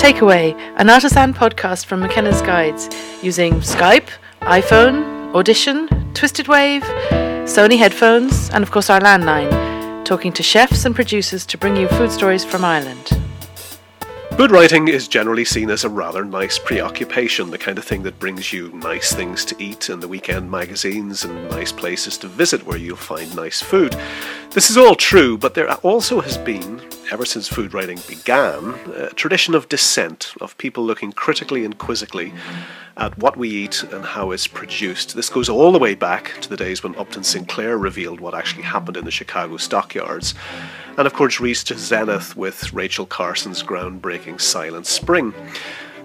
Takeaway, an artisan podcast from McKenna's Guides, using Skype, iPhone, Audition, TwistedWave, Sony headphones, and of course our landline, talking to chefs and producers to bring you food stories from Ireland. Food writing is generally seen as a rather nice preoccupation, the kind of thing that brings you nice things to eat in the weekend magazines and nice places to visit where you'll find nice food. This is all true, but there also has been ever since food writing began, a tradition of dissent, of people looking critically and quizzically at what we eat and how it's produced. This goes all the way back to the days when Upton Sinclair revealed what actually happened in the Chicago stockyards, and of course reached to zenith with Rachel Carson's groundbreaking Silent Spring.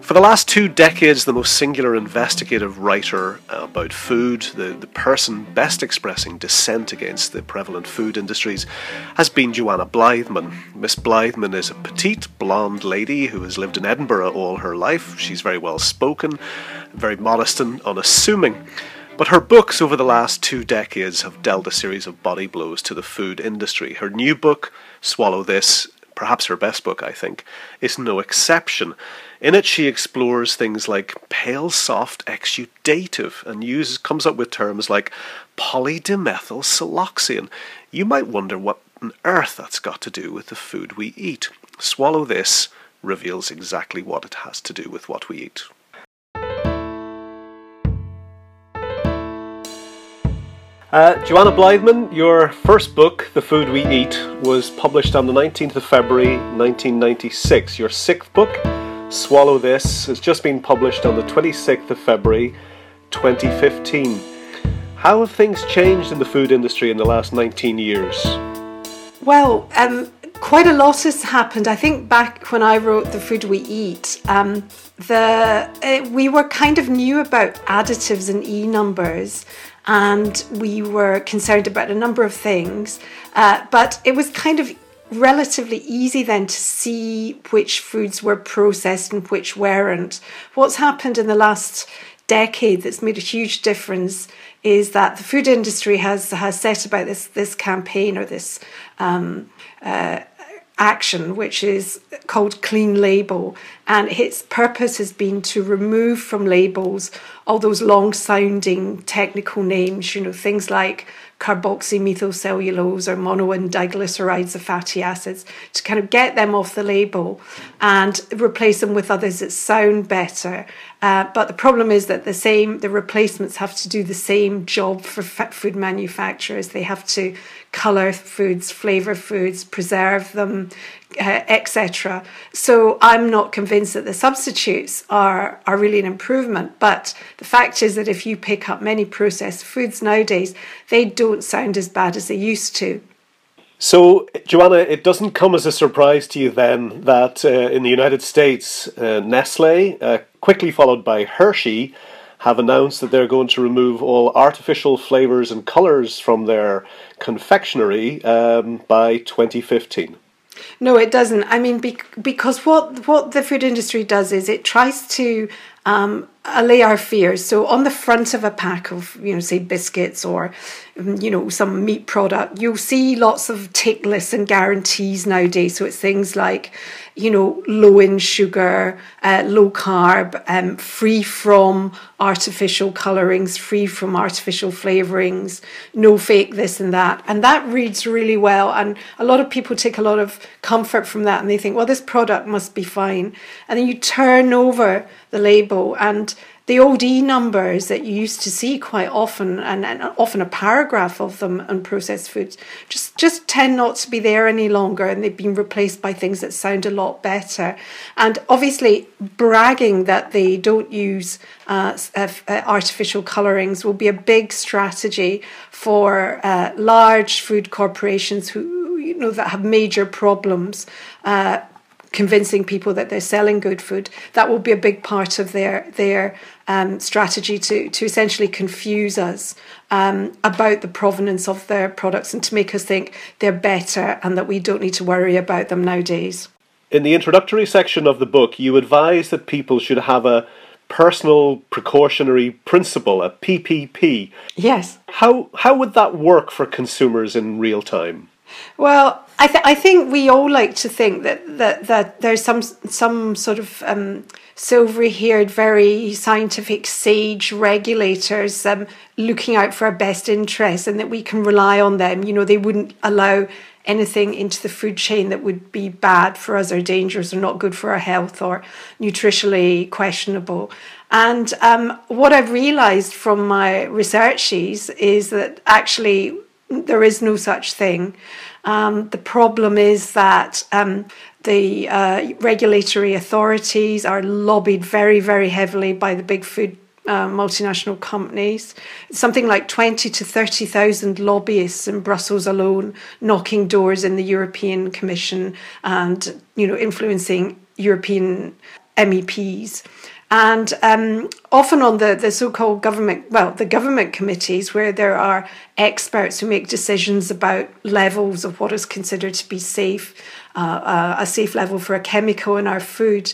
For the last two decades, the most singular investigative writer uh, about food, the, the person best expressing dissent against the prevalent food industries, has been Joanna Blythman. Miss Blythman is a petite, blonde lady who has lived in Edinburgh all her life. She's very well spoken, very modest and unassuming. But her books over the last two decades have dealt a series of body blows to the food industry. Her new book, Swallow This, perhaps her best book, I think, is no exception. In it, she explores things like pale soft exudative and uses comes up with terms like polydimethyl siloxane. You might wonder what on earth that's got to do with the food we eat. Swallow this reveals exactly what it has to do with what we eat. Uh, Joanna Blythman, your first book, The Food We Eat, was published on the 19th of February 1996. Your sixth book, Swallow This has just been published on the 26th of February 2015. How have things changed in the food industry in the last 19 years? Well, um, quite a lot has happened. I think back when I wrote The Food We Eat, um, the uh, we were kind of new about additives and E numbers and we were concerned about a number of things. Uh, but it was kind of relatively easy then to see which foods were processed and which weren't. What's happened in the last decade that's made a huge difference is that the food industry has has set about this this campaign or this um, uh, action, which is called Clean Label, and its purpose has been to remove from labels all those long sounding technical names, you know, things like carboxymethylcellulose or mono and diglycerides of fatty acids to kind of get them off the label and replace them with others that sound better. Uh, but the problem is that the same the replacements have to do the same job for food manufacturers. They have to color foods, flavor foods, preserve them, uh, etc. So I'm not convinced that the substitutes are are really an improvement. But the fact is that if you pick up many processed foods nowadays, they don't sound as bad as they used to. So, Joanna, it doesn't come as a surprise to you then that uh, in the United States, uh, Nestle, uh, quickly followed by Hershey, have announced that they're going to remove all artificial flavors and colors from their confectionery um, by 2015. No, it doesn't. I mean, because what what the food industry does is it tries to um, allay our fears. So on the front of a pack of, you know, say biscuits or, you know, some meat product, you'll see lots of tick lists and guarantees nowadays. So it's things like, you know, low in sugar, uh, low carb, um, free from artificial colorings, free from artificial flavorings, no fake this and that. And that reads really well. And a lot of people take a lot of comfort from that and they think, well, this product must be fine. And then you turn over the label and the OD numbers that you used to see quite often, and, and, often a paragraph of them on processed foods, just just tend not to be there any longer, and they've been replaced by things that sound a lot better. And obviously, bragging that they don't use uh, uh, artificial colorings will be a big strategy for uh, large food corporations who you know that have major problems uh, convincing people that they're selling good food. That will be a big part of their their um, strategy to to essentially confuse us um, about the provenance of their products and to make us think they're better and that we don't need to worry about them nowadays. In the introductory section of the book, you advise that people should have a personal precautionary principle, a PPP. Yes. How how would that work for consumers in real time? Well, I, th- I think we all like to think that, that, that there's some some sort of um, silvery haired, very scientific sage regulators um, looking out for our best interests and that we can rely on them. You know, they wouldn't allow anything into the food chain that would be bad for us or dangerous or not good for our health or nutritionally questionable. And um, what I've realized from my researches is that actually there is no such thing. Um, the problem is that um, the uh, regulatory authorities are lobbied very, very heavily by the big food uh, multinational companies. Something like 20 to 30,000 lobbyists in Brussels alone knocking doors in the European Commission and, you know, influencing European MEPs. And um, often on the, the so called government, well, the government committees where there are experts who make decisions about levels of what is considered to be safe, uh, uh, a safe level for a chemical in our food.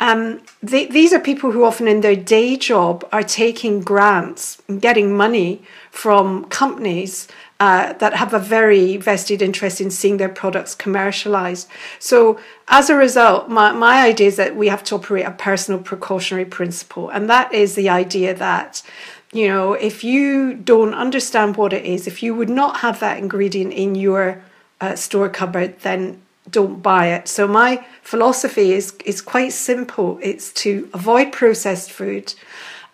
Um, they, these are people who often in their day job are taking grants and getting money from companies uh, that have a very vested interest in seeing their products commercialized. So, as a result, my, my idea is that we have to operate a personal precautionary principle, and that is the idea that you know, if you don't understand what it is, if you would not have that ingredient in your uh, store cupboard, then don't buy it. So my philosophy is is quite simple. It's to avoid processed food,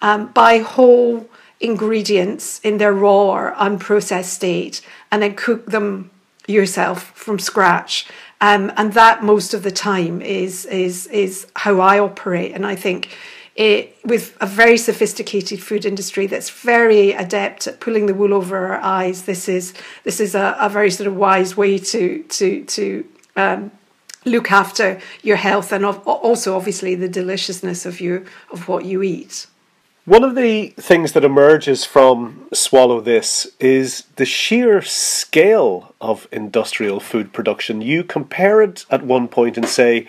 um, buy whole ingredients in their raw or unprocessed state and then cook them yourself from scratch. Um, and that most of the time is is is how I operate. And I think it, with a very sophisticated food industry that's very adept at pulling the wool over our eyes, this is this is a, a very sort of wise way to to to um, look after your health and also obviously the deliciousness of you of what you eat. One of the things that emerges from Swallow This is the sheer scale of industrial food production. You compare it at one point and say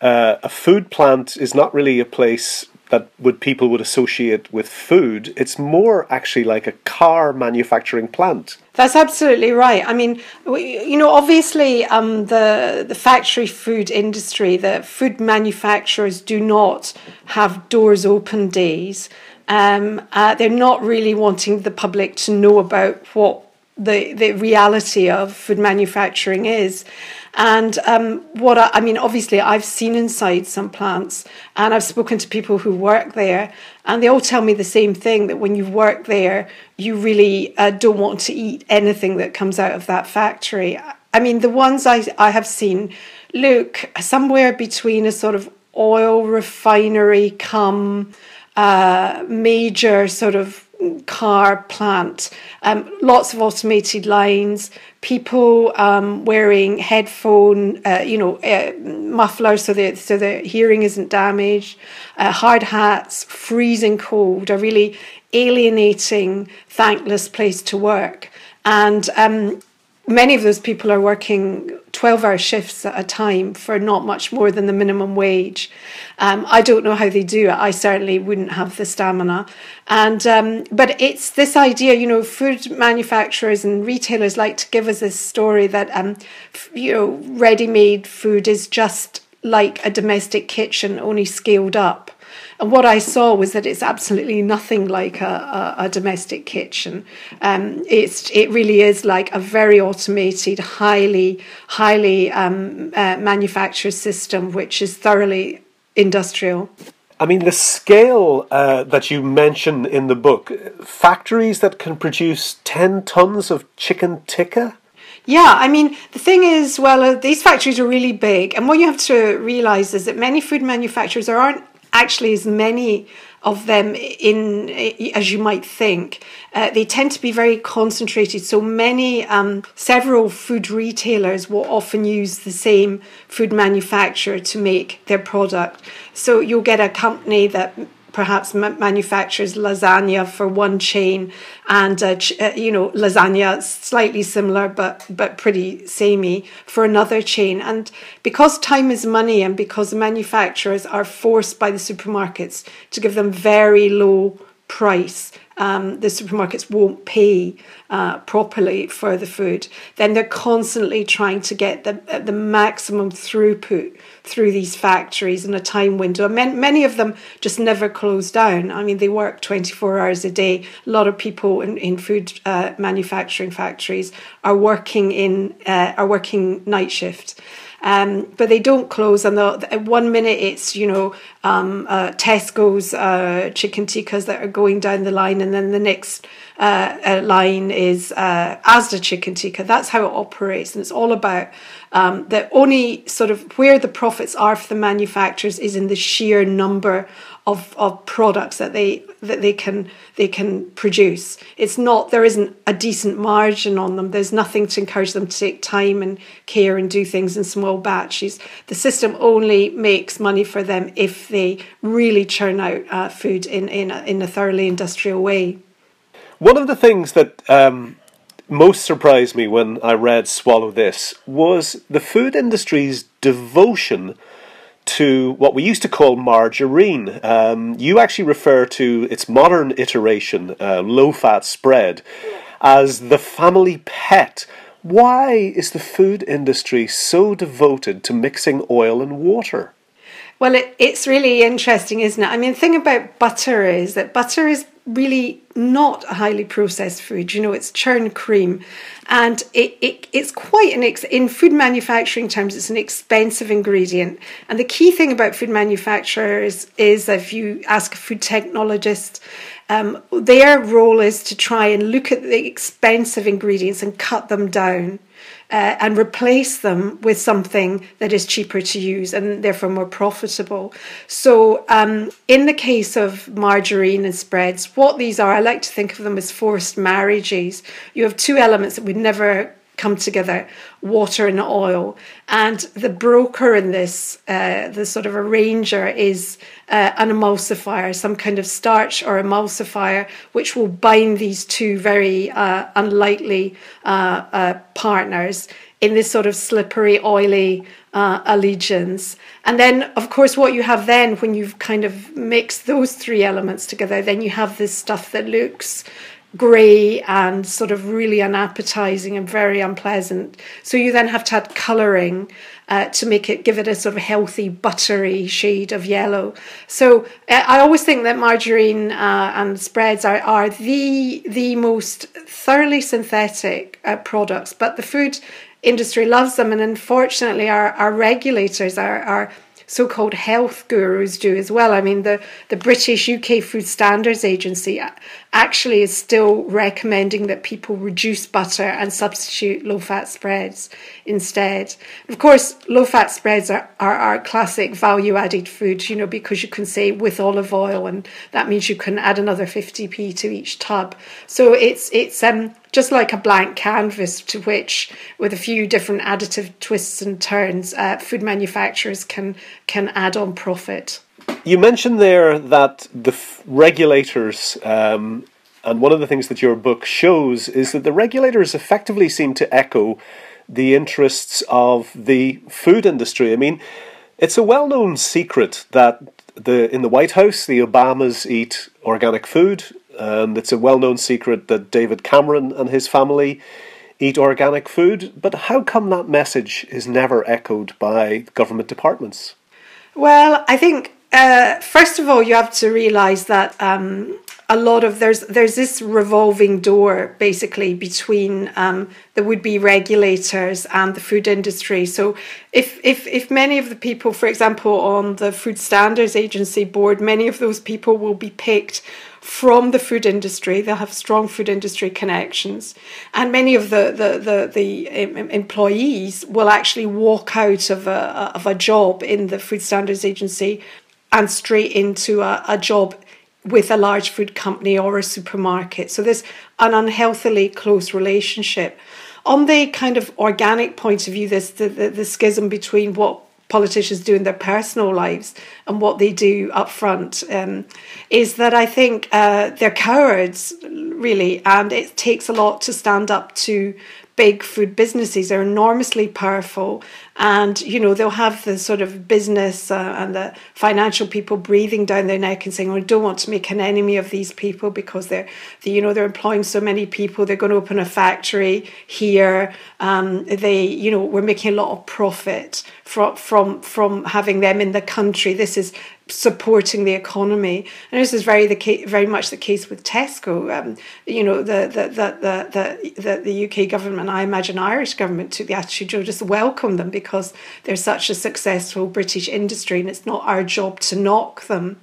uh, a food plant is not really a place that would people would associate with food. It's more actually like a car manufacturing plant. That's absolutely right. I mean, you know, obviously, um, the the factory food industry, the food manufacturers do not have doors open days. Um, uh, they're not really wanting the public to know about what the the reality of food manufacturing is. And um, what I, I, mean, obviously, I've seen inside some plants, and I've spoken to people who work there, and they all tell me the same thing: that when you work there, you really uh, don't want to eat anything that comes out of that factory. I mean, the ones I I have seen look somewhere between a sort of oil refinery come uh, major sort of car plant, um, lots of automated lines, people um, wearing headphone, uh, you know, uh, mufflers so that so the hearing isn't damaged, uh, hard hats, freezing cold, a really alienating, thankless place to work. And um, many of those people are working 12 hour shifts at a time for not much more than the minimum wage. Um, I don't know how they do it. I certainly wouldn't have the stamina. And um, but it's this idea, you know, food manufacturers and retailers like to give us this story that um, you know, ready made food is just like a domestic kitchen, only scaled up. And what I saw was that it's absolutely nothing like a, a, a domestic kitchen. Um, it's it really is like a very automated, highly highly um, uh, manufactured system, which is thoroughly industrial. I mean, the scale uh, that you mention in the book, factories that can produce 10 tons of chicken tikka? Yeah, I mean, the thing is, well, uh, these factories are really big. And what you have to realize is that many food manufacturers aren't actually as many of them in as you might think. Uh, they tend to be very concentrated. So many, um, several food retailers will often use the same food manufacturer to make their product. So you'll get a company that perhaps manufactures lasagna for one chain and uh, uh, you know lasagna slightly similar but but pretty samey for another chain. And because time is money and because manufacturers are forced by the supermarkets to give them very low price um, the supermarkets won't pay uh, properly for the food, then they're constantly trying to get the the maximum throughput through these factories in a time window. Many, many of them just never close down. I mean, they work 24 hours a day. A lot of people in, in food uh, manufacturing factories are working in uh, are working night shift. Um, but they don't close. And the, one minute it's you know um, uh, Tesco's uh, chicken tikkas that are going down the line, and then the next uh line is uh, Asda chicken tikka. That's how it operates, and it's all about um, the only sort of where the profits are for the manufacturers is in the sheer number of, of products that they that they can they can produce. It's not there isn't a decent margin on them. There's nothing to encourage them to take time and care and do things in small batches. The system only makes money for them if they really churn out uh, food in in a, in a thoroughly industrial way. One of the things that um, most surprised me when I read Swallow This was the food industry's devotion to what we used to call margarine. Um, you actually refer to its modern iteration, uh, low fat spread, as the family pet. Why is the food industry so devoted to mixing oil and water? Well, it, it's really interesting, isn't it? I mean, the thing about butter is that butter is really not a highly processed food. You know, it's churned cream, and it, it it's quite an ex- in food manufacturing terms, it's an expensive ingredient. And the key thing about food manufacturers is if you ask a food technologist, um, their role is to try and look at the expensive ingredients and cut them down uh, and replace them with something that is cheaper to use and therefore more profitable. So, um, in the case of margarine and spreads, what these are, I like to think of them as forced marriages. You have two elements that would never come together water and oil. And the broker in this uh, the sort of arranger is uh, an emulsifier some kind of starch or emulsifier which will bind these two very uh, unlikely uh, uh, partners in this sort of slippery oily uh, allegiance. And then of course what you have then when you've kind of mixed those three elements together then you have this stuff that looks grey and sort of really unappetizing and very unpleasant. So you then have to add colouring uh, to make it give it a sort of healthy buttery shade of yellow. So uh, I always think that margarine uh, and spreads are, are the the most thoroughly synthetic uh, products, but the food industry loves them, and unfortunately, our, our regulators are are so-called health gurus do as well. I mean, the, the British UK Food Standards Agency actually is still recommending that people reduce butter and substitute low-fat spreads instead. Of course, low-fat spreads are, are, are classic value-added food, you know, because you can say with olive oil, and that means you can add another 50p to each tub. So it's it's um just like a blank canvas to which, with a few different additive twists and turns, uh, food manufacturers can can add on profit. You mentioned there that the f- regulators, um, and one of the things that your book shows is that the regulators effectively seem to echo the interests of the food industry. I mean, it's a well-known secret that the in the White House, the Obamas eat organic food. And it's a well known secret that David Cameron and his family eat organic food. But how come that message is never echoed by government departments? Well, I think uh, first of all, you have to realize that um, a lot of there's there's this revolving door basically between um, the would be regulators and the food industry. So if if if many of the people, for example, on the Food Standards Agency board, many of those people will be picked from the food industry. They'll have strong food industry connections, and many of the the the, the employees will actually walk out of a of a job in the Food Standards Agency and straight into a, a job with a large food company or a supermarket. So there's an unhealthily close relationship. On the kind of organic point of view, there's the, the, the schism between what politicians do in their personal lives and what they do up front um, is that I think uh, they're cowards, really, and it takes a lot to stand up to big food businesses. They're enormously powerful and you know they'll have the sort of business uh, and the financial people breathing down their neck and saying, "Oh, I don't want to make an enemy of these people because they're, they, you know, they're employing so many people. They're going to open a factory here. Um, they, you know, we're making a lot of profit from from from having them in the country. This is supporting the economy. And this is very the case, very much the case with Tesco. Um, you know, the the, the the the the UK government, I imagine Irish government, took the attitude to just welcome them because they're such a successful British industry, and it's not our job to knock them.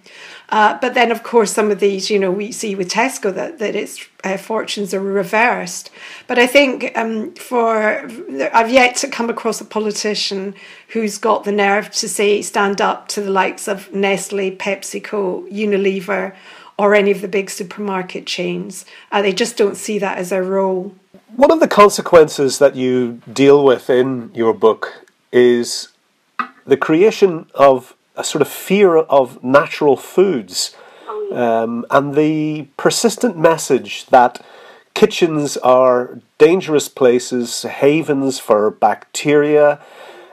Uh, but then, of course, some of these, you know, we see with Tesco that, that its uh, fortunes are reversed. But I think um, for, I've yet to come across a politician who's got the nerve to say, stand up to the likes of Nestle, PepsiCo, Unilever, or any of the big supermarket chains. Uh, they just don't see that as a role. One of the consequences that you deal with in your book is the creation of a sort of fear of natural foods um, and the persistent message that kitchens are dangerous places, havens for bacteria.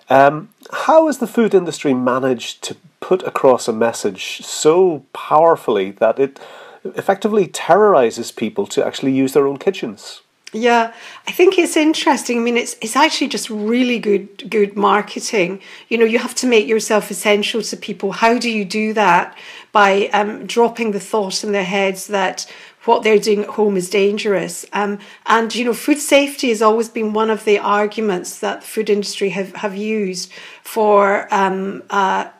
Um, how has the food industry managed to put across a message so powerfully that it effectively terrorizes people to actually use their own kitchens? Yeah, I think it's interesting. I mean, it's it's actually just really good good marketing. You know, you have to make yourself essential to people. How do you do that? By um, dropping the thought in their heads that what they're doing at home is dangerous. Um, and you know, food safety has always been one of the arguments that the food industry have have used for. Um, uh,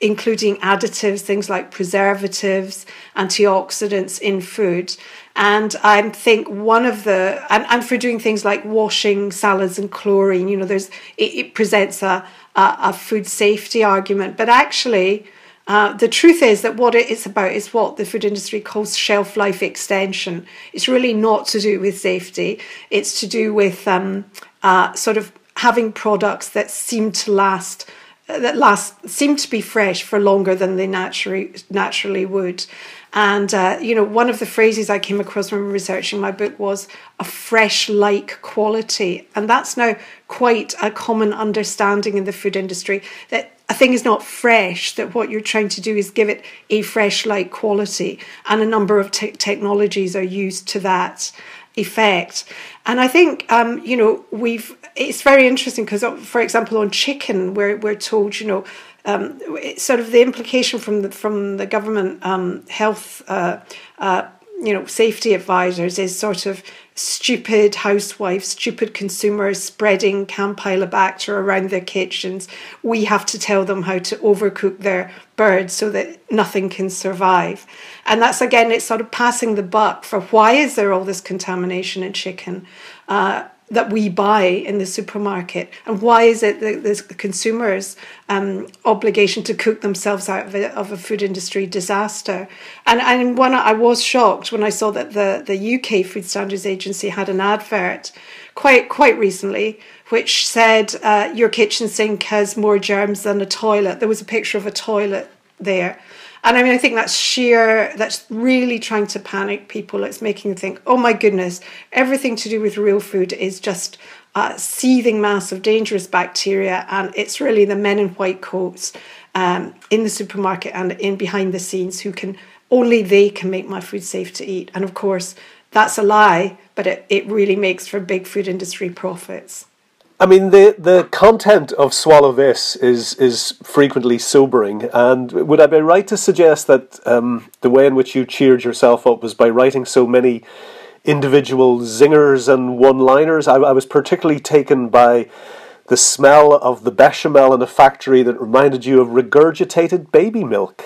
including additives, things like preservatives, antioxidants in food. And I think one of the, and, and for doing things like washing salads and chlorine, you know, there's, it, it presents a, a, a, food safety argument. But actually, uh, the truth is that what it is about is what the food industry calls shelf life extension. It's really not to do with safety, it's to do with um, uh, sort of having products that seem to last that last seem to be fresh for longer than they naturally naturally would. And uh, you know, one of the phrases I came across when researching my book was a fresh-like quality, and that's now quite a common understanding in the food industry that a thing is not fresh. That what you're trying to do is give it a fresh-like quality, and a number of te- technologies are used to that effect. And I think um, you know we've it's very interesting because, uh, for example, on chicken, we're we're told, you know, um, sort of the implication from the from the government um, health, uh, uh, you know, safety advisors is sort of stupid housewives, stupid consumers spreading Campylobacter around their kitchens. We have to tell them how to overcook their birds so that nothing can survive. And that's again, it's sort of passing the buck for why is there all this contamination in chicken? Uh, that we buy in the supermarket? And why is it that the consumers um, obligation to cook themselves out of a, of a food industry disaster? And and one I was shocked when I saw that the the UK Food Standards Agency had an advert quite quite recently which said uh, your kitchen sink has more germs than a toilet. There was a picture of a toilet there and I mean, I think that's sheer, that's really trying to panic people. It's making them think, oh my goodness, everything to do with real food is just a seething mass of dangerous bacteria. And it's really the men in white coats um, in the supermarket and in behind the scenes who can, only they can make my food safe to eat. And of course, that's a lie, but it, it really makes for big food industry profits. I mean, the, the content of Swallow This is, is frequently sobering, and would I be right to suggest that um, the way in which you cheered yourself up was by writing so many individual zingers and one liners? I, I was particularly taken by the smell of the bechamel in a factory that reminded you of regurgitated baby milk.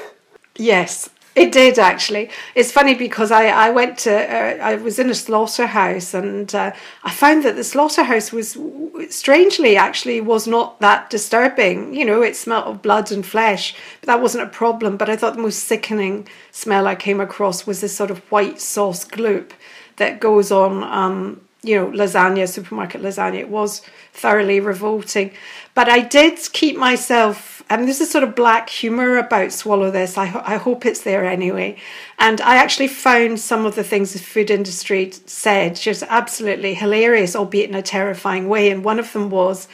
Yes, it did actually. It's funny because I, I went to, uh, I was in a slaughterhouse and uh, I found that the slaughterhouse was strangely actually was not that disturbing. You know, it smelled of blood and flesh, but that wasn't a problem. But I thought the most sickening smell I came across was this sort of white sauce gloop that goes on, um, you know, lasagna, supermarket lasagna. It was thoroughly revolting. But I did keep myself Mean, there's a sort of black humour about Swallow This. I, ho- I hope it's there anyway. And I actually found some of the things the food industry said just absolutely hilarious, albeit in a terrifying way. And one of them was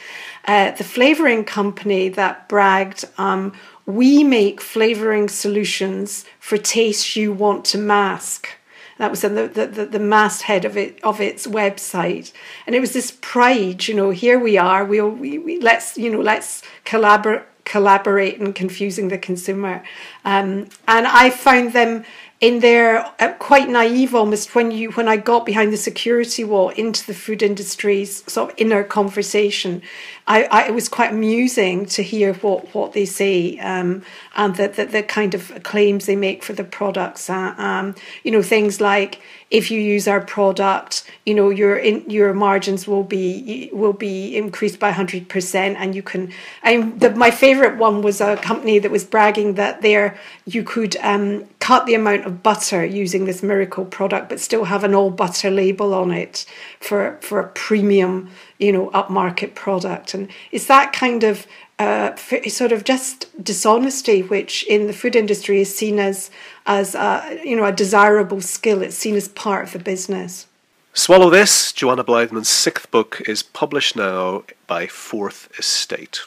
uh, the flavouring company that bragged, um, we make flavouring solutions for tastes you want to mask. That was in the, the, the, masthead of it of its website, and it was this pride. You know, here we are. We'll, we we let's you know let's collaborate collaborate in confusing the consumer. Um, and I found them in there uh, quite naive almost when you when I got behind the security wall into the food industry's sort of inner conversation. I, I it was quite amusing to hear what what they say um, and the, the, the kind of claims they make for the products. Uh, um, you know things like if you use our product, you know your in, your margins will be will be increased by hundred percent, and you can. I my favorite one was a company that was bragging that there you could um, cut the amount of butter using this miracle product, but still have an all butter label on it for for a premium, you know, upmarket product, and it's that kind of uh, sort of just dishonesty, which in the food industry is seen as as a, you know a desirable skill. It's seen as part of the business. Swallow This, Joanna Blythman's sixth book, is published now by Fourth Estate.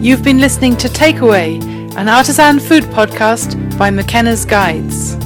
You've been listening to Takeaway, an artisan food podcast by McKenna's Guides.